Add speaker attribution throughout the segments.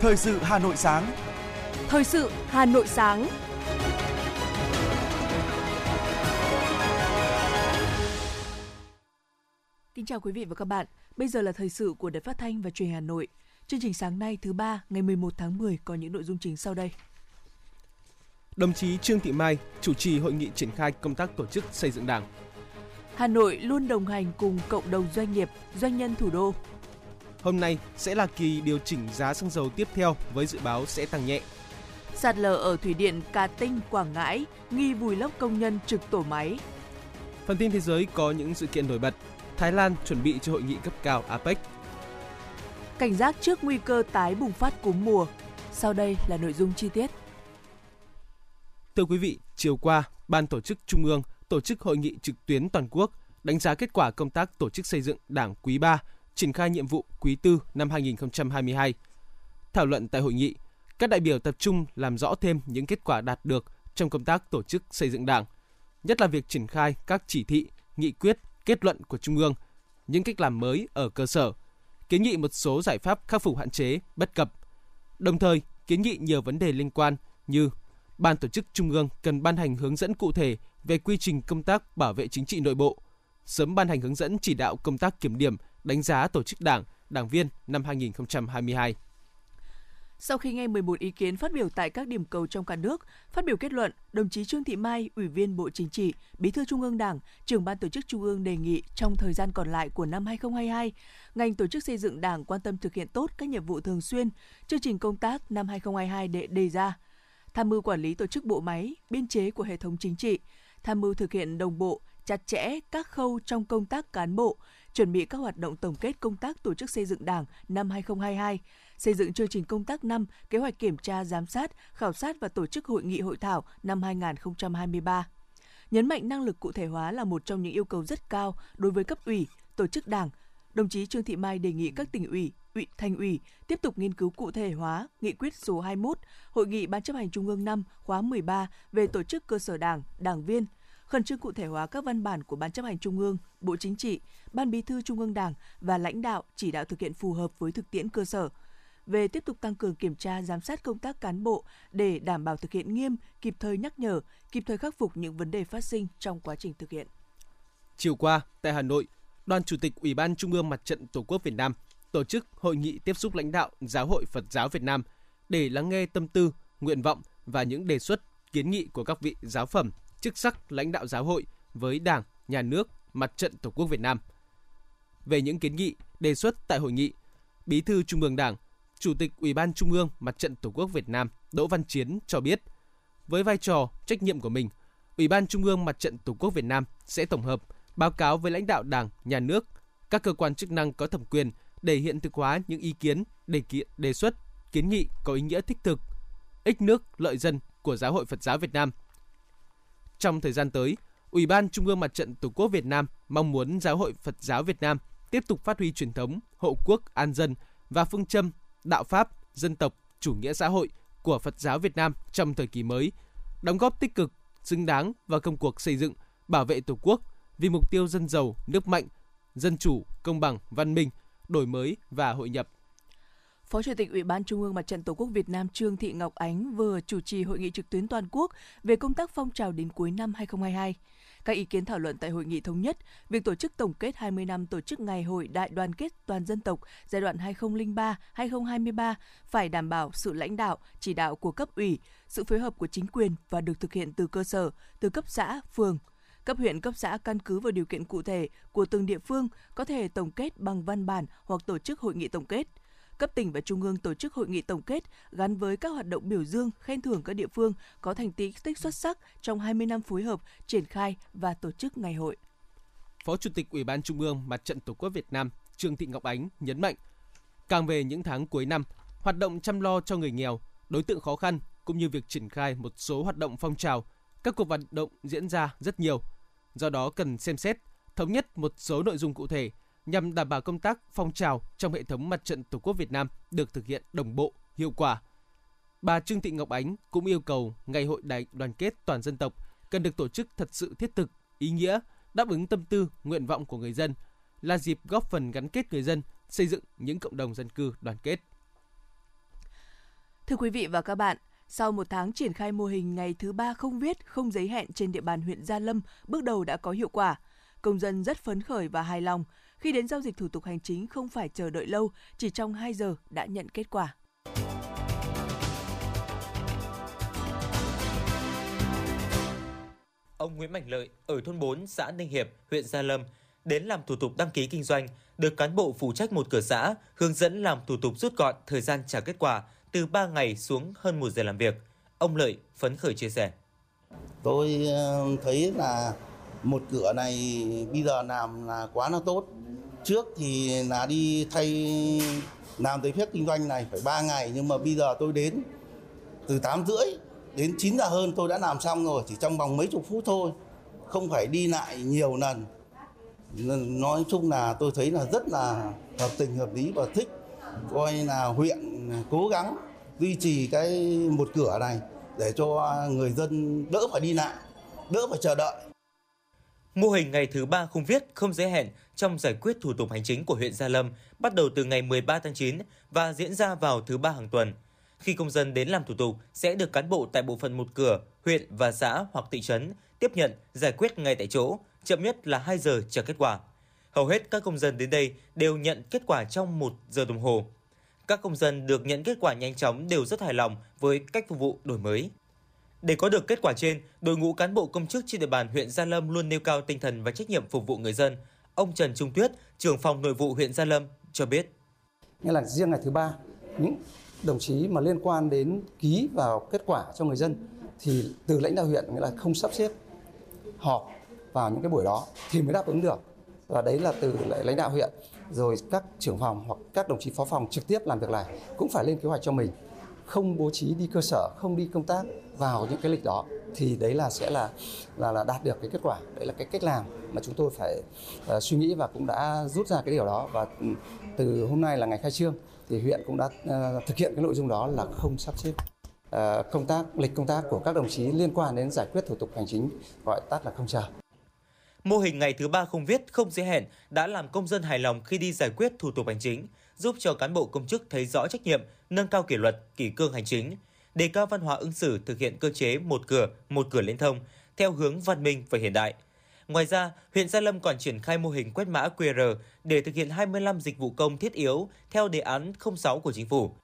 Speaker 1: Thời sự Hà Nội sáng.
Speaker 2: Thời sự Hà Nội sáng. Kính chào quý vị và các bạn. Bây giờ là thời sự của Đài Phát thanh và Truyền hình Hà Nội. Chương trình sáng nay thứ ba ngày 11 tháng 10 có những nội dung chính sau đây.
Speaker 3: Đồng chí Trương Thị Mai chủ trì hội nghị triển khai công tác tổ chức xây dựng Đảng.
Speaker 2: Hà Nội luôn đồng hành cùng cộng đồng doanh nghiệp, doanh nhân thủ đô.
Speaker 3: Hôm nay sẽ là kỳ điều chỉnh giá xăng dầu tiếp theo với dự báo sẽ tăng nhẹ.
Speaker 2: Sạt lở ở thủy điện Cà Tinh, Quảng Ngãi, nghi vùi lấp công nhân trực tổ máy.
Speaker 3: Phần tin thế giới có những sự kiện nổi bật. Thái Lan chuẩn bị cho hội nghị cấp cao APEC.
Speaker 2: Cảnh giác trước nguy cơ tái bùng phát cúm mùa. Sau đây là nội dung chi tiết.
Speaker 3: Thưa quý vị, chiều qua, Ban tổ chức Trung ương tổ chức hội nghị trực tuyến toàn quốc đánh giá kết quả công tác tổ chức xây dựng Đảng quý 3, triển khai nhiệm vụ quý tư năm 2022. Thảo luận tại hội nghị, các đại biểu tập trung làm rõ thêm những kết quả đạt được trong công tác tổ chức xây dựng Đảng, nhất là việc triển khai các chỉ thị, nghị quyết, kết luận của Trung ương, những cách làm mới ở cơ sở, kiến nghị một số giải pháp khắc phục hạn chế, bất cập. Đồng thời, kiến nghị nhiều vấn đề liên quan như Ban tổ chức Trung ương cần ban hành hướng dẫn cụ thể về quy trình công tác bảo vệ chính trị nội bộ, sớm ban hành hướng dẫn chỉ đạo công tác kiểm điểm, đánh giá tổ chức đảng, đảng viên năm 2022.
Speaker 2: Sau khi nghe 11 ý kiến phát biểu tại các điểm cầu trong cả nước, phát biểu kết luận, đồng chí Trương Thị Mai, Ủy viên Bộ Chính trị, Bí thư Trung ương Đảng, trưởng ban tổ chức Trung ương đề nghị trong thời gian còn lại của năm 2022, ngành tổ chức xây dựng Đảng quan tâm thực hiện tốt các nhiệm vụ thường xuyên, chương trình công tác năm 2022 để đề ra, tham mưu quản lý tổ chức bộ máy, biên chế của hệ thống chính trị, tham mưu thực hiện đồng bộ, chặt chẽ các khâu trong công tác cán bộ, chuẩn bị các hoạt động tổng kết công tác tổ chức xây dựng Đảng năm 2022, xây dựng chương trình công tác năm, kế hoạch kiểm tra, giám sát, khảo sát và tổ chức hội nghị hội thảo năm 2023. Nhấn mạnh năng lực cụ thể hóa là một trong những yêu cầu rất cao đối với cấp ủy, tổ chức Đảng. Đồng chí Trương Thị Mai đề nghị các tỉnh ủy, ủy thành ủy tiếp tục nghiên cứu cụ thể hóa nghị quyết số 21 Hội nghị Ban chấp hành Trung ương năm khóa 13 về tổ chức cơ sở Đảng, đảng viên, khẩn trương cụ thể hóa các văn bản của Ban chấp hành Trung ương, Bộ Chính trị, Ban Bí thư Trung ương Đảng và lãnh đạo chỉ đạo thực hiện phù hợp với thực tiễn cơ sở. Về tiếp tục tăng cường kiểm tra giám sát công tác cán bộ để đảm bảo thực hiện nghiêm, kịp thời nhắc nhở, kịp thời khắc phục những vấn đề phát sinh trong quá trình thực hiện.
Speaker 3: Chiều qua, tại Hà Nội, Đoàn Chủ tịch Ủy ban Trung ương Mặt trận Tổ quốc Việt Nam tổ chức hội nghị tiếp xúc lãnh đạo Giáo hội Phật giáo Việt Nam để lắng nghe tâm tư, nguyện vọng và những đề xuất, kiến nghị của các vị giáo phẩm, chức sắc lãnh đạo giáo hội với Đảng, Nhà nước, Mặt trận Tổ quốc Việt Nam. Về những kiến nghị, đề xuất tại hội nghị, Bí thư Trung ương Đảng, Chủ tịch Ủy ban Trung ương Mặt trận Tổ quốc Việt Nam Đỗ Văn Chiến cho biết, với vai trò, trách nhiệm của mình, Ủy ban Trung ương Mặt trận Tổ quốc Việt Nam sẽ tổng hợp, báo cáo với lãnh đạo Đảng, Nhà nước, các cơ quan chức năng có thẩm quyền để hiện thực hóa những ý kiến, đề kiện, đề xuất, kiến nghị có ý nghĩa thích thực, ích nước, lợi dân của Giáo hội Phật giáo Việt Nam. Trong thời gian tới, Ủy ban Trung ương Mặt trận Tổ quốc Việt Nam mong muốn Giáo hội Phật giáo Việt Nam tiếp tục phát huy truyền thống hộ quốc an dân và phương châm đạo pháp, dân tộc, chủ nghĩa xã hội của Phật giáo Việt Nam trong thời kỳ mới, đóng góp tích cực, xứng đáng vào công cuộc xây dựng, bảo vệ Tổ quốc vì mục tiêu dân giàu, nước mạnh, dân chủ, công bằng, văn minh, đổi mới và hội nhập.
Speaker 2: Phó Chủ tịch Ủy ban Trung ương Mặt trận Tổ quốc Việt Nam Trương Thị Ngọc Ánh vừa chủ trì hội nghị trực tuyến toàn quốc về công tác phong trào đến cuối năm 2022. Các ý kiến thảo luận tại hội nghị thống nhất việc tổ chức tổng kết 20 năm tổ chức Ngày hội Đại đoàn kết toàn dân tộc giai đoạn 2003-2023 phải đảm bảo sự lãnh đạo, chỉ đạo của cấp ủy, sự phối hợp của chính quyền và được thực hiện từ cơ sở, từ cấp xã, phường, cấp huyện cấp xã căn cứ vào điều kiện cụ thể của từng địa phương có thể tổng kết bằng văn bản hoặc tổ chức hội nghị tổng kết cấp tỉnh và trung ương tổ chức hội nghị tổng kết gắn với các hoạt động biểu dương, khen thưởng các địa phương có thành tích xuất sắc trong 20 năm phối hợp, triển khai và tổ chức ngày hội.
Speaker 3: Phó Chủ tịch Ủy ban Trung ương Mặt trận Tổ quốc Việt Nam Trương Thị Ngọc Ánh nhấn mạnh, càng về những tháng cuối năm, hoạt động chăm lo cho người nghèo, đối tượng khó khăn cũng như việc triển khai một số hoạt động phong trào, các cuộc vận động diễn ra rất nhiều. Do đó cần xem xét, thống nhất một số nội dung cụ thể nhằm đảm bảo công tác phong trào trong hệ thống mặt trận Tổ quốc Việt Nam được thực hiện đồng bộ, hiệu quả. Bà Trương Thị Ngọc Ánh cũng yêu cầu Ngày hội đại đoàn kết toàn dân tộc cần được tổ chức thật sự thiết thực, ý nghĩa, đáp ứng tâm tư, nguyện vọng của người dân, là dịp góp phần gắn kết người dân, xây dựng những cộng đồng dân cư đoàn kết.
Speaker 2: Thưa quý vị và các bạn, sau một tháng triển khai mô hình ngày thứ ba không viết, không giấy hẹn trên địa bàn huyện Gia Lâm, bước đầu đã có hiệu quả. Công dân rất phấn khởi và hài lòng khi đến giao dịch thủ tục hành chính không phải chờ đợi lâu, chỉ trong 2 giờ đã nhận kết quả.
Speaker 1: Ông Nguyễn Mạnh Lợi ở thôn 4 xã Ninh Hiệp, huyện Gia Lâm đến làm thủ tục đăng ký kinh doanh, được cán bộ phụ trách một cửa xã hướng dẫn làm thủ tục rút gọn thời gian trả kết quả từ 3 ngày xuống hơn 1 giờ làm việc. Ông Lợi phấn khởi chia sẻ.
Speaker 4: Tôi ờ, thấy là một cửa này bây giờ làm là quá là tốt. Trước thì là đi thay làm giấy phép kinh doanh này phải 3 ngày, nhưng mà bây giờ tôi đến từ 8 rưỡi đến 9 giờ hơn tôi đã làm xong rồi, chỉ trong vòng mấy chục phút thôi, không phải đi lại nhiều lần. Nói chung là tôi thấy là rất là hợp tình hợp lý và thích coi là huyện cố gắng duy trì cái một cửa này để cho người dân đỡ phải đi lại, đỡ phải chờ đợi.
Speaker 1: Mô hình ngày thứ ba không viết, không giới hẹn trong giải quyết thủ tục hành chính của huyện Gia Lâm bắt đầu từ ngày 13 tháng 9 và diễn ra vào thứ ba hàng tuần. Khi công dân đến làm thủ tục sẽ được cán bộ tại bộ phận một cửa, huyện và xã hoặc thị trấn tiếp nhận, giải quyết ngay tại chỗ, chậm nhất là 2 giờ chờ kết quả. Hầu hết các công dân đến đây đều nhận kết quả trong 1 giờ đồng hồ. Các công dân được nhận kết quả nhanh chóng đều rất hài lòng với cách phục vụ đổi mới. Để có được kết quả trên, đội ngũ cán bộ công chức trên địa bàn huyện Gia Lâm luôn nêu cao tinh thần và trách nhiệm phục vụ người dân. Ông Trần Trung Tuyết, trưởng phòng nội vụ huyện Gia Lâm cho biết.
Speaker 5: Nghĩa là riêng ngày thứ ba, những đồng chí mà liên quan đến ký vào kết quả cho người dân thì từ lãnh đạo huyện nghĩa là không sắp xếp họp vào những cái buổi đó thì mới đáp ứng được và đấy là từ lãnh đạo huyện rồi các trưởng phòng hoặc các đồng chí phó phòng trực tiếp làm việc này cũng phải lên kế hoạch cho mình không bố trí đi cơ sở không đi công tác vào những cái lịch đó thì đấy là sẽ là là là đạt được cái kết quả. Đấy là cái cách làm mà chúng tôi phải uh, suy nghĩ và cũng đã rút ra cái điều đó. Và ừ, từ hôm nay là ngày khai trương thì huyện cũng đã uh, thực hiện cái nội dung đó là không sắp xếp uh, công tác lịch công tác của các đồng chí liên quan đến giải quyết thủ tục hành chính gọi tắt là không chờ.
Speaker 1: Mô hình ngày thứ ba không viết, không giới hẹn đã làm công dân hài lòng khi đi giải quyết thủ tục hành chính, giúp cho cán bộ công chức thấy rõ trách nhiệm, nâng cao kỷ luật, kỷ cương hành chính, đề cao văn hóa ứng xử thực hiện cơ chế một cửa, một cửa liên thông theo hướng văn minh và hiện đại. Ngoài ra, huyện Gia Lâm còn triển khai mô hình quét mã QR để thực hiện 25 dịch vụ công thiết yếu theo đề án 06 của chính phủ.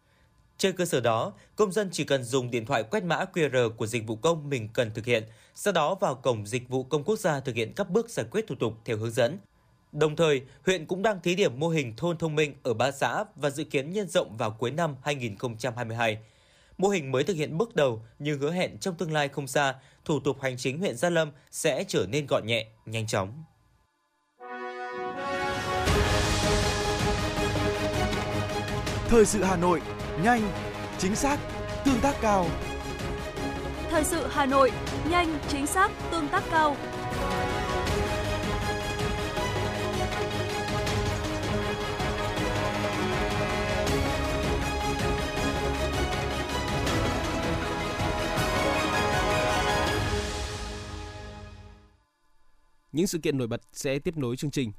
Speaker 1: Trên cơ sở đó, công dân chỉ cần dùng điện thoại quét mã QR của dịch vụ công mình cần thực hiện, sau đó vào cổng dịch vụ công quốc gia thực hiện các bước giải quyết thủ tục theo hướng dẫn. Đồng thời, huyện cũng đang thí điểm mô hình thôn thông minh ở ba xã và dự kiến nhân rộng vào cuối năm 2022. Mô hình mới thực hiện bước đầu nhưng hứa hẹn trong tương lai không xa, thủ tục hành chính huyện Gia Lâm sẽ trở nên gọn nhẹ, nhanh chóng.
Speaker 6: Thời sự Hà Nội, nhanh, chính xác, tương tác cao.
Speaker 7: Thời sự Hà Nội, nhanh, chính xác, tương tác cao.
Speaker 3: Những sự kiện nổi bật sẽ tiếp nối chương trình.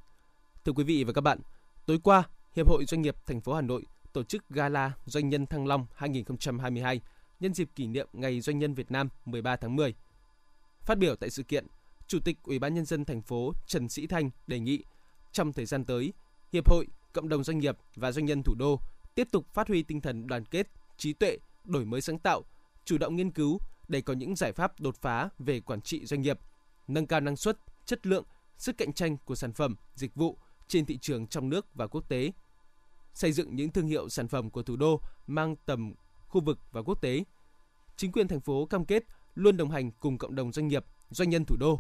Speaker 3: Thưa quý vị và các bạn, tối qua, Hiệp hội Doanh nghiệp thành phố Hà Nội tổ chức Gala Doanh nhân Thăng Long 2022 nhân dịp kỷ niệm Ngày Doanh nhân Việt Nam 13 tháng 10. Phát biểu tại sự kiện, Chủ tịch Ủy ban nhân dân thành phố Trần Sĩ Thanh đề nghị trong thời gian tới, hiệp hội, cộng đồng doanh nghiệp và doanh nhân thủ đô tiếp tục phát huy tinh thần đoàn kết, trí tuệ, đổi mới sáng tạo, chủ động nghiên cứu để có những giải pháp đột phá về quản trị doanh nghiệp, nâng cao năng suất, chất lượng, sức cạnh tranh của sản phẩm, dịch vụ trên thị trường trong nước và quốc tế. Xây dựng những thương hiệu sản phẩm của thủ đô mang tầm khu vực và quốc tế. Chính quyền thành phố cam kết luôn đồng hành cùng cộng đồng doanh nghiệp, doanh nhân thủ đô,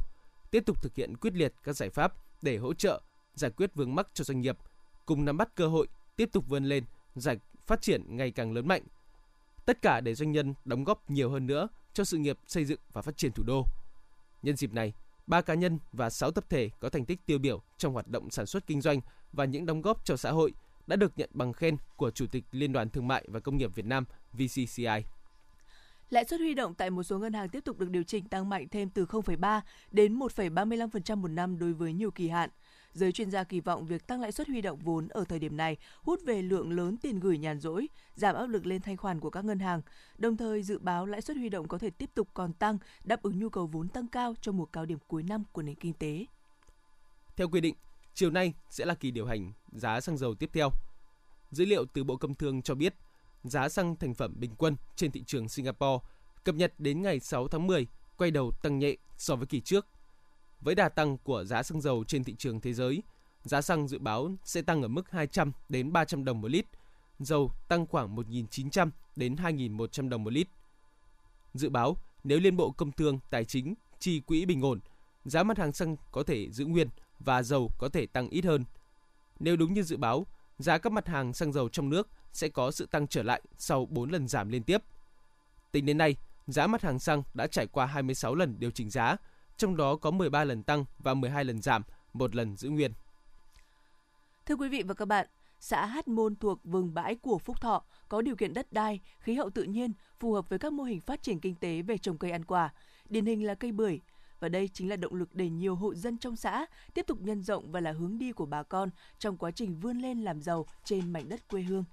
Speaker 3: tiếp tục thực hiện quyết liệt các giải pháp để hỗ trợ giải quyết vướng mắc cho doanh nghiệp, cùng nắm bắt cơ hội tiếp tục vươn lên, giải phát triển ngày càng lớn mạnh. Tất cả để doanh nhân đóng góp nhiều hơn nữa cho sự nghiệp xây dựng và phát triển thủ đô. Nhân dịp này, ba cá nhân và 6 tập thể có thành tích tiêu biểu trong hoạt động sản xuất kinh doanh và những đóng góp cho xã hội đã được nhận bằng khen của Chủ tịch Liên đoàn Thương mại và Công nghiệp Việt Nam VCCI.
Speaker 2: Lãi suất huy động tại một số ngân hàng tiếp tục được điều chỉnh tăng mạnh thêm từ 0,3 đến 1,35% một năm đối với nhiều kỳ hạn. Giới chuyên gia kỳ vọng việc tăng lãi suất huy động vốn ở thời điểm này hút về lượng lớn tiền gửi nhàn rỗi, giảm áp lực lên thanh khoản của các ngân hàng. Đồng thời dự báo lãi suất huy động có thể tiếp tục còn tăng, đáp ứng nhu cầu vốn tăng cao trong mùa cao điểm cuối năm của nền kinh tế.
Speaker 3: Theo quy định, chiều nay sẽ là kỳ điều hành giá xăng dầu tiếp theo. Dữ liệu từ Bộ Công Thương cho biết, giá xăng thành phẩm bình quân trên thị trường Singapore cập nhật đến ngày 6 tháng 10 quay đầu tăng nhẹ so với kỳ trước. Với đà tăng của giá xăng dầu trên thị trường thế giới, giá xăng dự báo sẽ tăng ở mức 200 đến 300 đồng một lít, dầu tăng khoảng 1.900 đến 2.100 đồng một lít. Dự báo nếu Liên Bộ Công Thương Tài chính chi quỹ bình ổn, giá mặt hàng xăng có thể giữ nguyên và dầu có thể tăng ít hơn. Nếu đúng như dự báo, giá các mặt hàng xăng dầu trong nước sẽ có sự tăng trở lại sau 4 lần giảm liên tiếp. Tính đến nay, giá mặt hàng xăng đã trải qua 26 lần điều chỉnh giá, trong đó có 13 lần tăng và 12 lần giảm, một lần giữ nguyên.
Speaker 2: Thưa quý vị và các bạn, xã Hát Môn thuộc vùng bãi của Phúc Thọ có điều kiện đất đai, khí hậu tự nhiên phù hợp với các mô hình phát triển kinh tế về trồng cây ăn quả, điển hình là cây bưởi. Và đây chính là động lực để nhiều hộ dân trong xã tiếp tục nhân rộng và là hướng đi của bà con trong quá trình vươn lên làm giàu trên mảnh đất quê hương.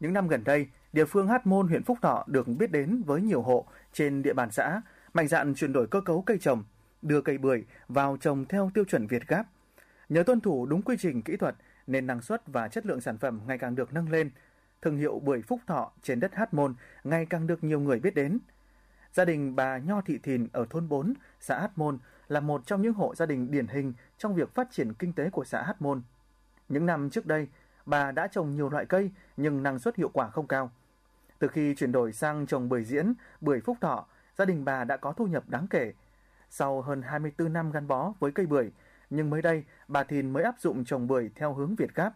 Speaker 8: Những năm gần đây, địa phương Hát Môn, huyện Phúc Thọ được biết đến với nhiều hộ trên địa bàn xã, mạnh dạn chuyển đổi cơ cấu cây trồng, đưa cây bưởi vào trồng theo tiêu chuẩn Việt Gáp. Nhờ tuân thủ đúng quy trình kỹ thuật nên năng suất và chất lượng sản phẩm ngày càng được nâng lên. Thương hiệu bưởi Phúc Thọ trên đất Hát Môn ngày càng được nhiều người biết đến. Gia đình bà Nho Thị Thìn ở thôn 4, xã Hát Môn là một trong những hộ gia đình điển hình trong việc phát triển kinh tế của xã Hát Môn. Những năm trước đây, bà đã trồng nhiều loại cây nhưng năng suất hiệu quả không cao. Từ khi chuyển đổi sang trồng bưởi diễn, bưởi phúc thọ, gia đình bà đã có thu nhập đáng kể. Sau hơn 24 năm gắn bó với cây bưởi, nhưng mới đây bà Thìn mới áp dụng trồng bưởi theo hướng Việt Gáp.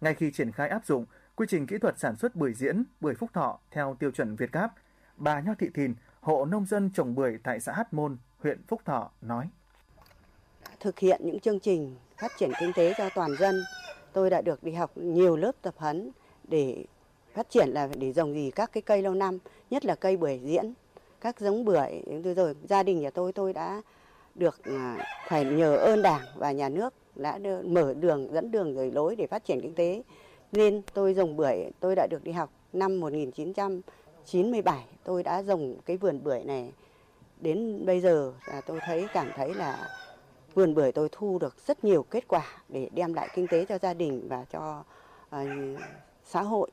Speaker 8: Ngay khi triển khai áp dụng quy trình kỹ thuật sản xuất bưởi diễn, bưởi phúc thọ theo tiêu chuẩn Việt Gáp, bà Nho Thị Thìn, hộ nông dân trồng bưởi tại xã Hát Môn, huyện Phúc Thọ nói.
Speaker 9: Thực hiện những chương trình phát triển kinh tế cho toàn dân, tôi đã được đi học nhiều lớp tập huấn để phát triển là để trồng gì các cái cây lâu năm, nhất là cây bưởi diễn, các giống bưởi. Rồi gia đình nhà tôi tôi đã được à, phải nhờ ơn Đảng và nhà nước đã đưa, mở đường dẫn đường rồi lối để phát triển kinh tế. Nên tôi trồng bưởi, tôi đã được đi học năm 1997, tôi đã trồng cái vườn bưởi này đến bây giờ là tôi thấy cảm thấy là vườn bưởi tôi thu được rất nhiều kết quả để đem lại kinh tế cho gia đình và cho uh, xã hội.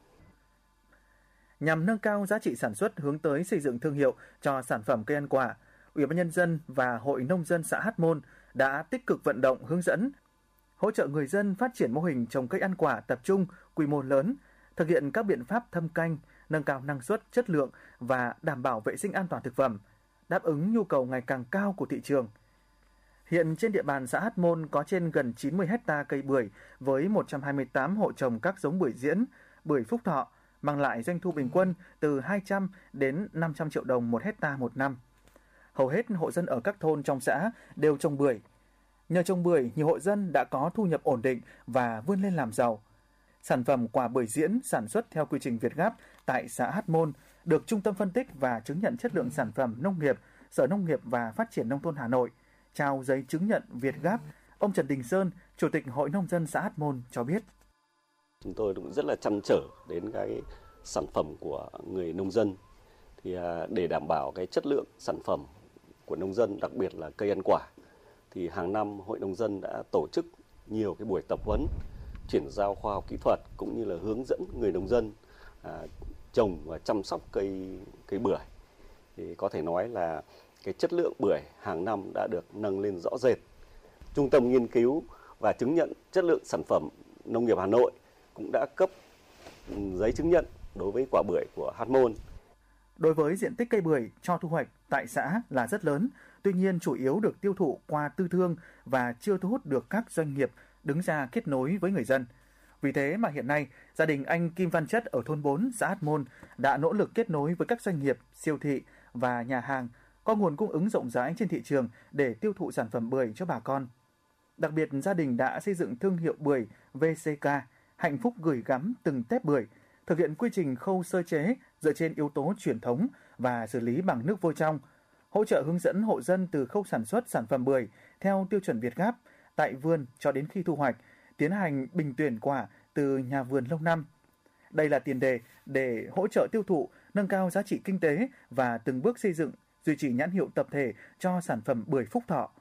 Speaker 8: Nhằm nâng cao giá trị sản xuất hướng tới xây dựng thương hiệu cho sản phẩm cây ăn quả, Ủy ban nhân dân và Hội nông dân xã Hát Môn đã tích cực vận động hướng dẫn hỗ trợ người dân phát triển mô hình trồng cây ăn quả tập trung quy mô lớn, thực hiện các biện pháp thâm canh, nâng cao năng suất, chất lượng và đảm bảo vệ sinh an toàn thực phẩm, đáp ứng nhu cầu ngày càng cao của thị trường – Hiện trên địa bàn xã Hát Môn có trên gần 90 hecta cây bưởi với 128 hộ trồng các giống bưởi diễn, bưởi phúc thọ, mang lại doanh thu bình quân từ 200 đến 500 triệu đồng một hecta một năm. Hầu hết hộ dân ở các thôn trong xã đều trồng bưởi. Nhờ trồng bưởi, nhiều hộ dân đã có thu nhập ổn định và vươn lên làm giàu. Sản phẩm quả bưởi diễn sản xuất theo quy trình Việt Gáp tại xã Hát Môn được Trung tâm phân tích và chứng nhận chất lượng sản phẩm nông nghiệp, Sở Nông nghiệp và Phát triển Nông thôn Hà Nội – trao giấy chứng nhận Việt Gáp, ông Trần Đình Sơn, Chủ tịch Hội Nông dân xã Hát Môn cho biết.
Speaker 10: Chúng tôi cũng rất là chăn trở đến cái sản phẩm của người nông dân thì à, để đảm bảo cái chất lượng sản phẩm của nông dân đặc biệt là cây ăn quả thì hàng năm hội nông dân đã tổ chức nhiều cái buổi tập huấn chuyển giao khoa học kỹ thuật cũng như là hướng dẫn người nông dân à, trồng và chăm sóc cây cây bưởi thì có thể nói là cái chất lượng bưởi hàng năm đã được nâng lên rõ rệt. Trung tâm nghiên cứu và chứng nhận chất lượng sản phẩm nông nghiệp Hà Nội cũng đã cấp giấy chứng nhận đối với quả bưởi của Hạt Môn.
Speaker 8: Đối với diện tích cây bưởi cho thu hoạch tại xã là rất lớn, tuy nhiên chủ yếu được tiêu thụ qua tư thương và chưa thu hút được các doanh nghiệp đứng ra kết nối với người dân. Vì thế mà hiện nay, gia đình anh Kim Văn Chất ở thôn 4, xã Hát Môn đã nỗ lực kết nối với các doanh nghiệp, siêu thị và nhà hàng có nguồn cung ứng rộng rãi trên thị trường để tiêu thụ sản phẩm bưởi cho bà con. Đặc biệt, gia đình đã xây dựng thương hiệu bưởi VCK, hạnh phúc gửi gắm từng tép bưởi, thực hiện quy trình khâu sơ chế dựa trên yếu tố truyền thống và xử lý bằng nước vôi trong, hỗ trợ hướng dẫn hộ dân từ khâu sản xuất sản phẩm bưởi theo tiêu chuẩn Việt Gáp, tại vườn cho đến khi thu hoạch, tiến hành bình tuyển quả từ nhà vườn lâu năm. Đây là tiền đề để hỗ trợ tiêu thụ, nâng cao giá trị kinh tế và từng bước xây dựng, duy trì nhãn hiệu tập thể cho sản phẩm bưởi Phúc Thọ.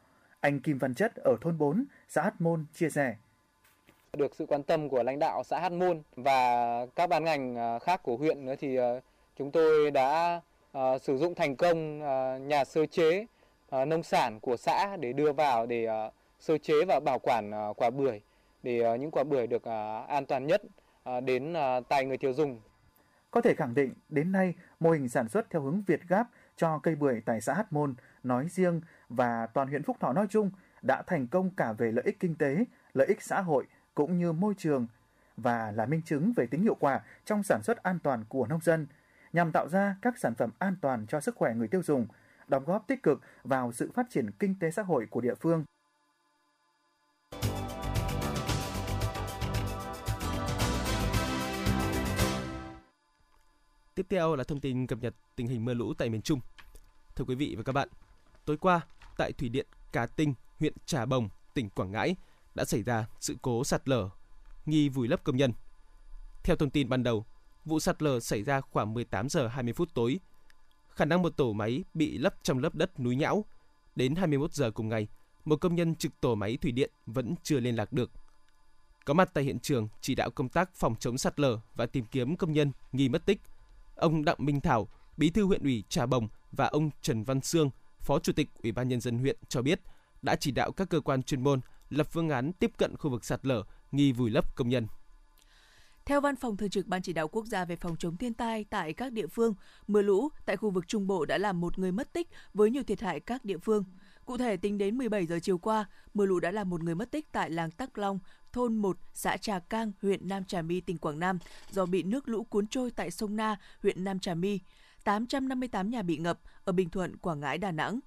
Speaker 8: Anh Kim Văn Chất ở thôn 4, xã Hát Môn chia sẻ.
Speaker 11: Được sự quan tâm của lãnh đạo xã Hát Môn và các ban ngành à, khác của huyện nữa thì à, chúng tôi đã à, sử dụng thành công nhà sơ chế nông sản của xã để đưa vào để sơ chế và bảo quản quả bưởi để những quả bưởi được an toàn nhất đến tay người tiêu dùng.
Speaker 8: Có thể khẳng định đến nay mô hình sản xuất theo hướng Việt Gáp cho cây bưởi tại xã Hát Môn nói riêng và toàn huyện Phúc Thọ nói chung đã thành công cả về lợi ích kinh tế, lợi ích xã hội cũng như môi trường và là minh chứng về tính hiệu quả trong sản xuất an toàn của nông dân nhằm tạo ra các sản phẩm an toàn cho sức khỏe người tiêu dùng, đóng góp tích cực vào sự phát triển kinh tế xã hội của địa phương.
Speaker 3: Tiếp theo là thông tin cập nhật tình hình mưa lũ tại miền Trung. Thưa quý vị và các bạn, tối qua tại thủy điện Cà Tinh, huyện Trà Bồng, tỉnh Quảng Ngãi đã xảy ra sự cố sạt lở nghi vùi lấp công nhân. Theo thông tin ban đầu, vụ sạt lở xảy ra khoảng 18 giờ 20 phút tối. Khả năng một tổ máy bị lấp trong lớp đất núi nhão. Đến 21 giờ cùng ngày, một công nhân trực tổ máy thủy điện vẫn chưa liên lạc được. Có mặt tại hiện trường chỉ đạo công tác phòng chống sạt lở và tìm kiếm công nhân nghi mất tích. Ông Đặng Minh Thảo, Bí thư huyện ủy Trà Bồng và ông Trần Văn Sương, Phó Chủ tịch Ủy ban nhân dân huyện cho biết đã chỉ đạo các cơ quan chuyên môn lập phương án tiếp cận khu vực sạt lở nghi vùi lấp công nhân.
Speaker 2: Theo Văn phòng Thường trực Ban Chỉ đạo Quốc gia về phòng chống thiên tai tại các địa phương, mưa lũ tại khu vực Trung Bộ đã làm một người mất tích với nhiều thiệt hại các địa phương. Cụ thể, tính đến 17 giờ chiều qua, mưa lũ đã làm một người mất tích tại làng Tắc Long, thôn 1, xã Trà Cang, huyện Nam Trà My, tỉnh Quảng Nam do bị nước lũ cuốn trôi tại sông Na, huyện Nam Trà My. 858 nhà bị ngập ở Bình Thuận, Quảng Ngãi, Đà Nẵng.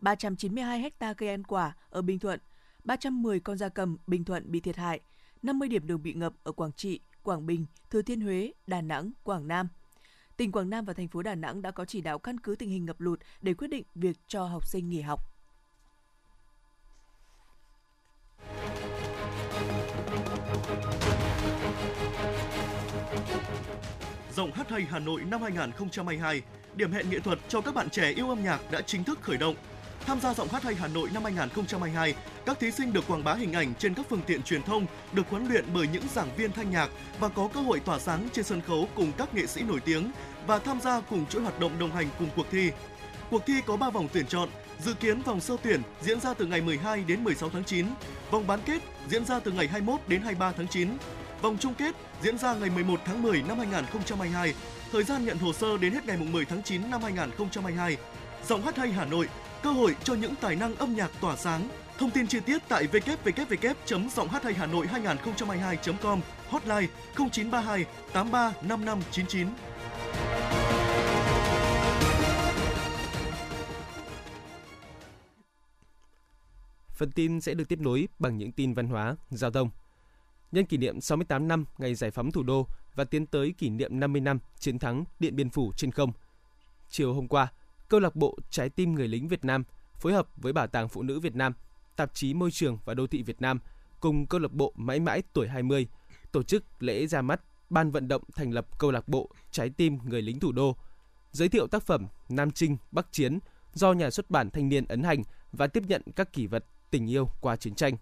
Speaker 2: 392 hecta cây ăn quả ở Bình Thuận, 310 con gia cầm Bình Thuận bị thiệt hại, 50 điểm đường bị ngập ở Quảng Trị, Quảng Bình, Thừa Thiên Huế, Đà Nẵng, Quảng Nam. Tỉnh Quảng Nam và thành phố Đà Nẵng đã có chỉ đạo căn cứ tình hình ngập lụt để quyết định việc cho học sinh nghỉ học.
Speaker 12: Rồng hát hay Hà Nội năm 2022, điểm hẹn nghệ thuật cho các bạn trẻ yêu âm nhạc đã chính thức khởi động. Tham gia giọng hát hay Hà Nội năm 2022, các thí sinh được quảng bá hình ảnh trên các phương tiện truyền thông, được huấn luyện bởi những giảng viên thanh nhạc và có cơ hội tỏa sáng trên sân khấu cùng các nghệ sĩ nổi tiếng và tham gia cùng chuỗi hoạt động đồng hành cùng cuộc thi. Cuộc thi có 3 vòng tuyển chọn, dự kiến vòng sơ tuyển diễn ra từ ngày 12 đến 16 tháng 9, vòng bán kết diễn ra từ ngày 21 đến 23 tháng 9, vòng chung kết diễn ra ngày 11 tháng 10 năm 2022. Thời gian nhận hồ sơ đến hết ngày 10 tháng 9 năm 2022. Giọng hát hay Hà Nội cơ hội cho những tài năng âm nhạc tỏa sáng. Thông tin chi tiết tại www.giọng hát hay Hà Nội 2022.com, hotline 0932 83 5599.
Speaker 3: Phần tin sẽ được tiếp nối bằng những tin văn hóa, giao thông. Nhân kỷ niệm 68 năm ngày giải phóng thủ đô và tiến tới kỷ niệm 50 năm chiến thắng Điện Biên Phủ trên không. Chiều hôm qua, Câu lạc bộ Trái tim người lính Việt Nam phối hợp với Bảo tàng Phụ nữ Việt Nam, Tạp chí Môi trường và Đô thị Việt Nam cùng câu lạc bộ Mãi mãi tuổi 20 tổ chức lễ ra mắt ban vận động thành lập câu lạc bộ Trái tim người lính thủ đô, giới thiệu tác phẩm Nam Trinh Bắc Chiến do nhà xuất bản Thanh niên ấn hành và tiếp nhận các kỷ vật tình yêu qua chiến tranh.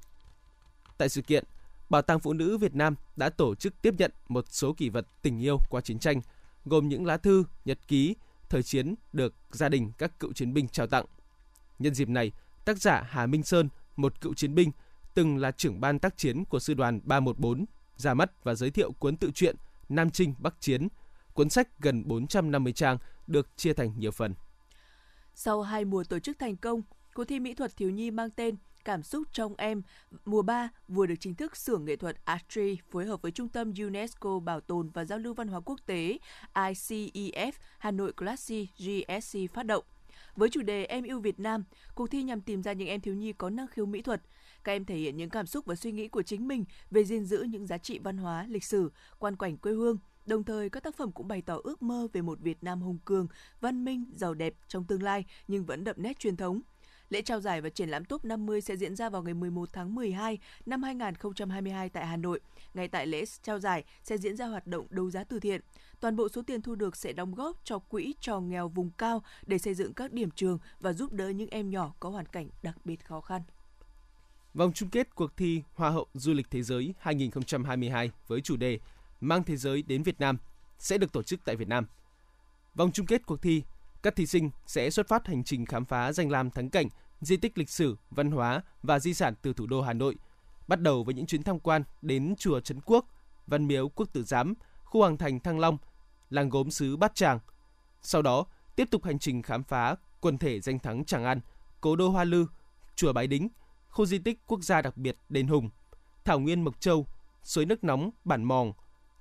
Speaker 3: Tại sự kiện, Bảo tàng Phụ nữ Việt Nam đã tổ chức tiếp nhận một số kỷ vật tình yêu qua chiến tranh, gồm những lá thư, nhật ký, thời chiến được gia đình các cựu chiến binh trao tặng. Nhân dịp này, tác giả Hà Minh Sơn, một cựu chiến binh, từng là trưởng ban tác chiến của sư đoàn 314, ra mắt và giới thiệu cuốn tự truyện Nam Trinh Bắc Chiến. Cuốn sách gần 450 trang được chia thành nhiều phần.
Speaker 2: Sau hai mùa tổ chức thành công, cuộc thi mỹ thuật thiếu nhi mang tên Cảm xúc trong em mùa 3 vừa được chính thức xưởng nghệ thuật Astri phối hợp với Trung tâm UNESCO Bảo tồn và Giao lưu Văn hóa Quốc tế ICEF Hà Nội Classy GSC phát động. Với chủ đề Em yêu Việt Nam, cuộc thi nhằm tìm ra những em thiếu nhi có năng khiếu mỹ thuật. Các em thể hiện những cảm xúc và suy nghĩ của chính mình về gìn giữ những giá trị văn hóa, lịch sử, quan cảnh quê hương. Đồng thời, các tác phẩm cũng bày tỏ ước mơ về một Việt Nam hùng cường, văn minh, giàu đẹp trong tương lai nhưng vẫn đậm nét truyền thống Lễ trao giải và triển lãm top 50 sẽ diễn ra vào ngày 11 tháng 12 năm 2022 tại Hà Nội. Ngay tại lễ trao giải sẽ diễn ra hoạt động đấu giá từ thiện. Toàn bộ số tiền thu được sẽ đóng góp cho quỹ trò nghèo vùng cao để xây dựng các điểm trường và giúp đỡ những em nhỏ có hoàn cảnh đặc biệt khó khăn.
Speaker 3: Vòng chung kết cuộc thi Hoa hậu Du lịch Thế giới 2022 với chủ đề Mang thế giới đến Việt Nam sẽ được tổ chức tại Việt Nam. Vòng chung kết cuộc thi, các thí sinh sẽ xuất phát hành trình khám phá danh lam thắng cảnh, di tích lịch sử, văn hóa và di sản từ thủ đô Hà Nội, bắt đầu với những chuyến tham quan đến chùa Trấn Quốc, Văn Miếu Quốc Tử Giám, khu Hoàng Thành Thăng Long, làng gốm xứ Bát Tràng. Sau đó, tiếp tục hành trình khám phá quần thể danh thắng Tràng An, cố đô Hoa Lư, chùa Bái Đính, khu di tích quốc gia đặc biệt Đền Hùng, thảo nguyên Mộc Châu, suối nước nóng Bản Mòng,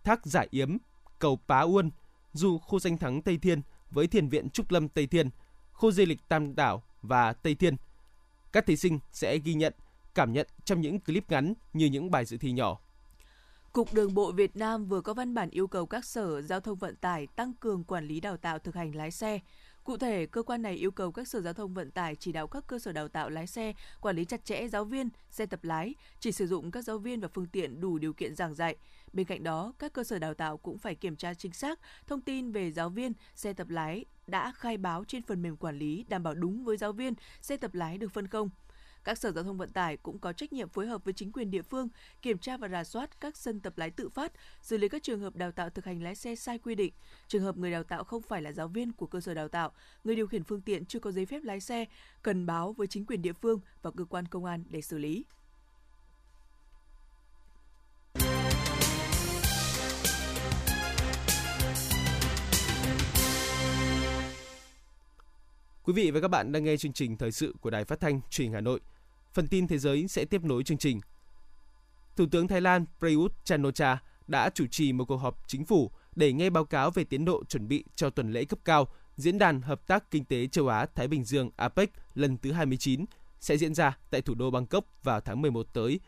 Speaker 3: thác Giải Yếm, cầu Pá Uôn, du khu danh thắng Tây Thiên với thiền viện Trúc Lâm Tây Thiên, khu di lịch Tam Đảo và Tây Thiên. Các thí sinh sẽ ghi nhận, cảm nhận trong những clip ngắn như những bài dự thi nhỏ.
Speaker 2: Cục Đường bộ Việt Nam vừa có văn bản yêu cầu các sở giao thông vận tải tăng cường quản lý đào tạo thực hành lái xe. Cụ thể, cơ quan này yêu cầu các sở giao thông vận tải chỉ đạo các cơ sở đào tạo lái xe quản lý chặt chẽ giáo viên, xe tập lái, chỉ sử dụng các giáo viên và phương tiện đủ điều kiện giảng dạy. Bên cạnh đó, các cơ sở đào tạo cũng phải kiểm tra chính xác thông tin về giáo viên, xe tập lái đã khai báo trên phần mềm quản lý đảm bảo đúng với giáo viên, xe tập lái được phân công. Các sở giao thông vận tải cũng có trách nhiệm phối hợp với chính quyền địa phương, kiểm tra và rà soát các sân tập lái tự phát, xử lý các trường hợp đào tạo thực hành lái xe sai quy định. Trường hợp người đào tạo không phải là giáo viên của cơ sở đào tạo, người điều khiển phương tiện chưa có giấy phép lái xe, cần báo với chính quyền địa phương và cơ quan công an để xử lý.
Speaker 3: Quý vị và các bạn đang nghe chương trình thời sự của Đài Phát thanh Truyền hình Hà Nội. Phần tin thế giới sẽ tiếp nối chương trình. Thủ tướng Thái Lan Prayut Chan-o-cha đã chủ trì một cuộc họp chính phủ để nghe báo cáo về tiến độ chuẩn bị cho tuần lễ cấp cao Diễn đàn Hợp tác Kinh tế Châu Á-Thái Bình Dương APEC lần thứ 29 sẽ diễn ra tại thủ đô Bangkok vào tháng 11 tới.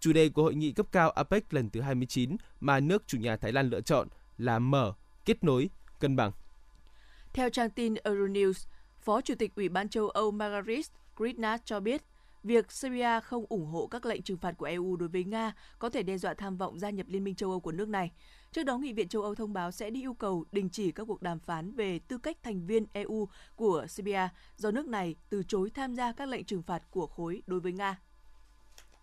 Speaker 3: Chủ đề của hội nghị cấp cao APEC lần thứ 29 mà nước chủ nhà Thái Lan lựa chọn là mở, kết nối, cân bằng.
Speaker 2: Theo trang tin Euronews, Phó Chủ tịch Ủy ban châu Âu Margaret Gridnat cho biết, việc Serbia không ủng hộ các lệnh trừng phạt của EU đối với Nga có thể đe dọa tham vọng gia nhập Liên minh châu Âu của nước này. Trước đó, Nghị viện châu Âu thông báo sẽ đi yêu cầu đình chỉ các cuộc đàm phán về tư cách thành viên EU của Serbia do nước này từ chối tham gia các lệnh trừng phạt của khối đối với Nga.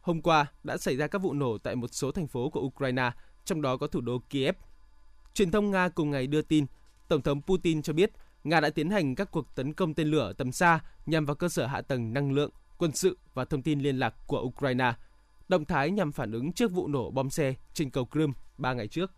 Speaker 3: Hôm qua đã xảy ra các vụ nổ tại một số thành phố của Ukraine, trong đó có thủ đô Kiev. Truyền thông Nga cùng ngày đưa tin, Tổng thống Putin cho biết Nga đã tiến hành các cuộc tấn công tên lửa tầm xa nhằm vào cơ sở hạ tầng năng lượng, quân sự và thông tin liên lạc của Ukraine. Động thái nhằm phản ứng trước vụ nổ bom xe trên cầu Crimea 3 ngày trước.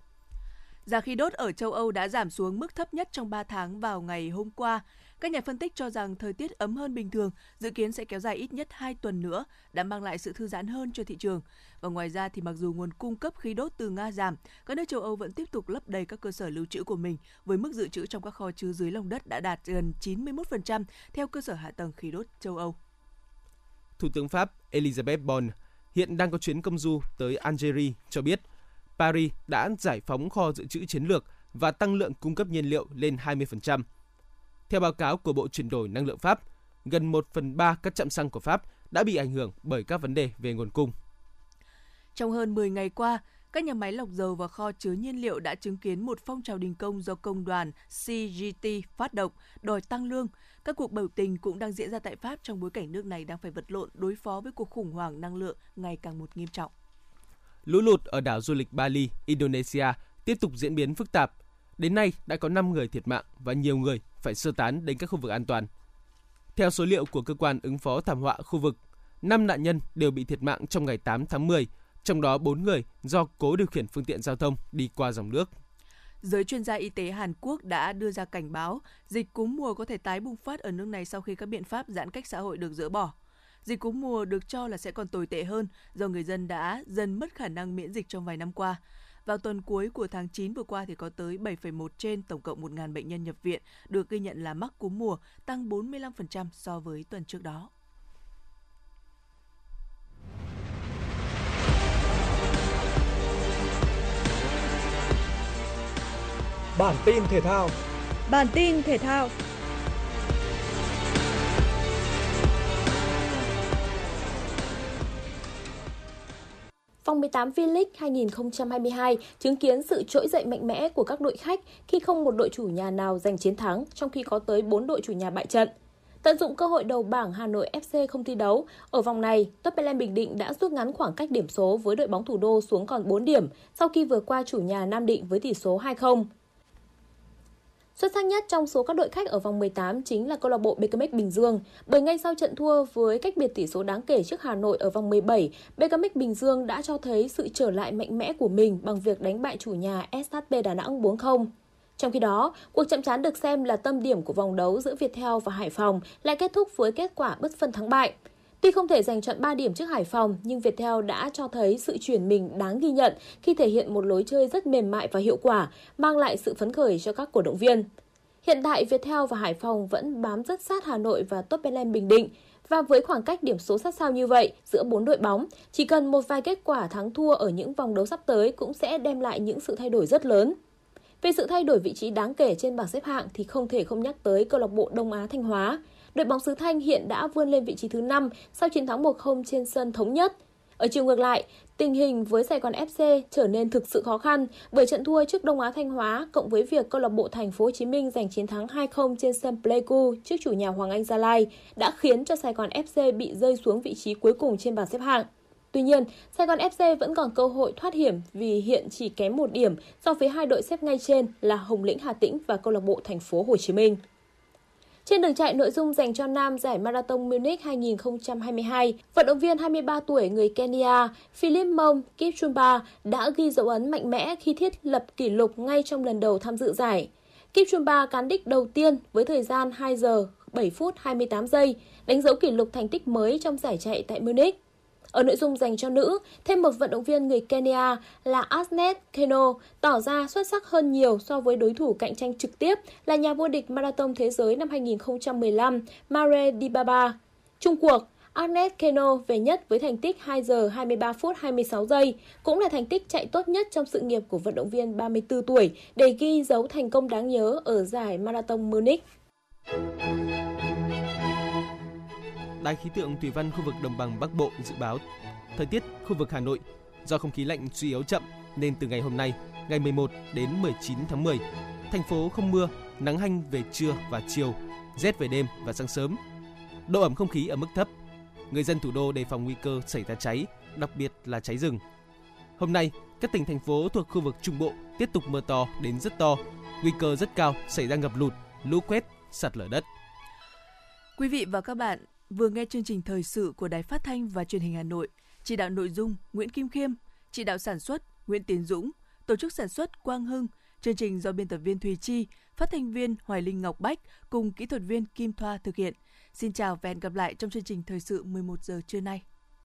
Speaker 2: Giá khí đốt ở châu Âu đã giảm xuống mức thấp nhất trong 3 tháng vào ngày hôm qua. Các nhà phân tích cho rằng thời tiết ấm hơn bình thường, dự kiến sẽ kéo dài ít nhất 2 tuần nữa, đã mang lại sự thư giãn hơn cho thị trường. Và ngoài ra thì mặc dù nguồn cung cấp khí đốt từ Nga giảm, các nước châu Âu vẫn tiếp tục lấp đầy các cơ sở lưu trữ của mình với mức dự trữ trong các kho chứa dưới lòng đất đã đạt gần 91% theo cơ sở hạ tầng khí đốt châu Âu.
Speaker 3: Thủ tướng Pháp Elisabeth Bon hiện đang có chuyến công du tới Algeria cho biết Paris đã giải phóng kho dự trữ chiến lược và tăng lượng cung cấp nhiên liệu lên 20%. Theo báo cáo của Bộ chuyển đổi năng lượng Pháp, gần 1 phần 3 các trạm xăng của Pháp đã bị ảnh hưởng bởi các vấn đề về nguồn cung.
Speaker 2: Trong hơn 10 ngày qua, các nhà máy lọc dầu và kho chứa nhiên liệu đã chứng kiến một phong trào đình công do công đoàn CGT phát động đòi tăng lương. Các cuộc biểu tình cũng đang diễn ra tại Pháp trong bối cảnh nước này đang phải vật lộn đối phó với cuộc khủng hoảng năng lượng ngày càng một nghiêm trọng.
Speaker 3: Lũ lụt ở đảo du lịch Bali, Indonesia tiếp tục diễn biến phức tạp. Đến nay đã có 5 người thiệt mạng và nhiều người phải sơ tán đến các khu vực an toàn. Theo số liệu của cơ quan ứng phó thảm họa khu vực, 5 nạn nhân đều bị thiệt mạng trong ngày 8 tháng 10, trong đó 4 người do cố điều khiển phương tiện giao thông đi qua dòng nước.
Speaker 2: Giới chuyên gia y tế Hàn Quốc đã đưa ra cảnh báo dịch cúm mùa có thể tái bùng phát ở nước này sau khi các biện pháp giãn cách xã hội được dỡ bỏ. Dịch cúm mùa được cho là sẽ còn tồi tệ hơn do người dân đã dần mất khả năng miễn dịch trong vài năm qua. Vào tuần cuối của tháng 9 vừa qua thì có tới 7,1 trên tổng cộng 1.000 bệnh nhân nhập viện được ghi nhận là mắc cúm mùa, tăng 45% so với tuần trước đó.
Speaker 13: Bản tin thể thao
Speaker 7: Bản tin thể thao
Speaker 14: vòng 18 V-League 2022 chứng kiến sự trỗi dậy mạnh mẽ của các đội khách khi không một đội chủ nhà nào giành chiến thắng, trong khi có tới 4 đội chủ nhà bại trận. Tận dụng cơ hội đầu bảng Hà Nội FC không thi đấu, ở vòng này, Tottenham Bình Định đã rút ngắn khoảng cách điểm số với đội bóng thủ đô xuống còn 4 điểm sau khi vừa qua chủ nhà Nam Định với tỷ số 2-0. Xuất sắc nhất trong số các đội khách ở vòng 18 chính là câu lạc bộ BKMX Bình Dương, bởi ngay sau trận thua với cách biệt tỷ số đáng kể trước Hà Nội ở vòng 17, BKMX Bình Dương đã cho thấy sự trở lại mạnh mẽ của mình bằng việc đánh bại chủ nhà SHP Đà Nẵng 4-0. Trong khi đó, cuộc chạm trán được xem là tâm điểm của vòng đấu giữa Viettel và Hải Phòng lại kết thúc với kết quả bất phân thắng bại. Tuy không thể giành chọn 3 điểm trước Hải Phòng, nhưng Viettel đã cho thấy sự chuyển mình đáng ghi nhận khi thể hiện một lối chơi rất mềm mại và hiệu quả, mang lại sự phấn khởi cho các cổ động viên. Hiện tại Viettel và Hải Phòng vẫn bám rất sát Hà Nội và Tottenham Bình Định. Và với khoảng cách điểm số sát sao như vậy giữa bốn đội bóng, chỉ cần một vài kết quả thắng thua ở những vòng đấu sắp tới cũng sẽ đem lại những sự thay đổi rất lớn. Về sự thay đổi vị trí đáng kể trên bảng xếp hạng thì không thể không nhắc tới câu lạc bộ Đông Á Thanh Hóa. Đội bóng xứ Thanh hiện đã vươn lên vị trí thứ 5 sau chiến thắng 1-0 trên sân thống nhất. Ở chiều ngược lại, tình hình với Sài Gòn FC trở nên thực sự khó khăn bởi trận thua trước Đông Á Thanh Hóa cộng với việc câu lạc bộ Thành phố Hồ Chí Minh giành chiến thắng 2-0 trên sân Pleiku trước chủ nhà Hoàng Anh Gia Lai đã khiến cho Sài Gòn FC bị rơi xuống vị trí cuối cùng trên bảng xếp hạng. Tuy nhiên, Sài Gòn FC vẫn còn cơ hội thoát hiểm vì hiện chỉ kém một điểm so với hai đội xếp ngay trên là Hồng Lĩnh Hà Tĩnh và câu lạc bộ Thành phố Hồ Chí Minh. Trên đường chạy nội dung dành cho nam giải Marathon Munich 2022, vận động viên 23 tuổi người Kenya Philip Mong Kipchumba đã ghi dấu ấn mạnh mẽ khi thiết lập kỷ lục ngay trong lần đầu tham dự giải. Kipchumba cán đích đầu tiên với thời gian 2 giờ 7 phút 28 giây, đánh dấu kỷ lục thành tích mới trong giải chạy tại Munich. Ở nội dung dành cho nữ, thêm một vận động viên người Kenya là Asnet Keno tỏ ra xuất sắc hơn nhiều so với đối thủ cạnh tranh trực tiếp là nhà vô địch marathon thế giới năm 2015 Mare Dibaba. Trung cuộc, Agnes Keno về nhất với thành tích 2 giờ 23 phút 26 giây, cũng là thành tích chạy tốt nhất trong sự nghiệp của vận động viên 34 tuổi để ghi dấu thành công đáng nhớ ở giải Marathon Munich.
Speaker 3: Đài khí tượng thủy văn khu vực đồng bằng Bắc Bộ dự báo thời tiết khu vực Hà Nội do không khí lạnh suy yếu chậm nên từ ngày hôm nay, ngày 11 đến 19 tháng 10, thành phố không mưa, nắng hanh về trưa và chiều, rét về đêm và sáng sớm. Độ ẩm không khí ở mức thấp. Người dân thủ đô đề phòng nguy cơ xảy ra cháy, đặc biệt là cháy rừng. Hôm nay, các tỉnh thành phố thuộc khu vực Trung Bộ tiếp tục mưa to đến rất to, nguy cơ rất cao xảy ra ngập lụt, lũ quét, sạt lở đất.
Speaker 2: Quý vị và các bạn vừa nghe chương trình thời sự của Đài Phát thanh và Truyền hình Hà Nội, chỉ đạo nội dung Nguyễn Kim Khiêm, chỉ đạo sản xuất Nguyễn Tiến Dũng, tổ chức sản xuất Quang Hưng, chương trình do biên tập viên Thùy Chi, phát thanh viên Hoài Linh Ngọc Bách cùng kỹ thuật viên Kim Thoa thực hiện. Xin chào và hẹn gặp lại trong chương trình thời sự 11 giờ trưa nay.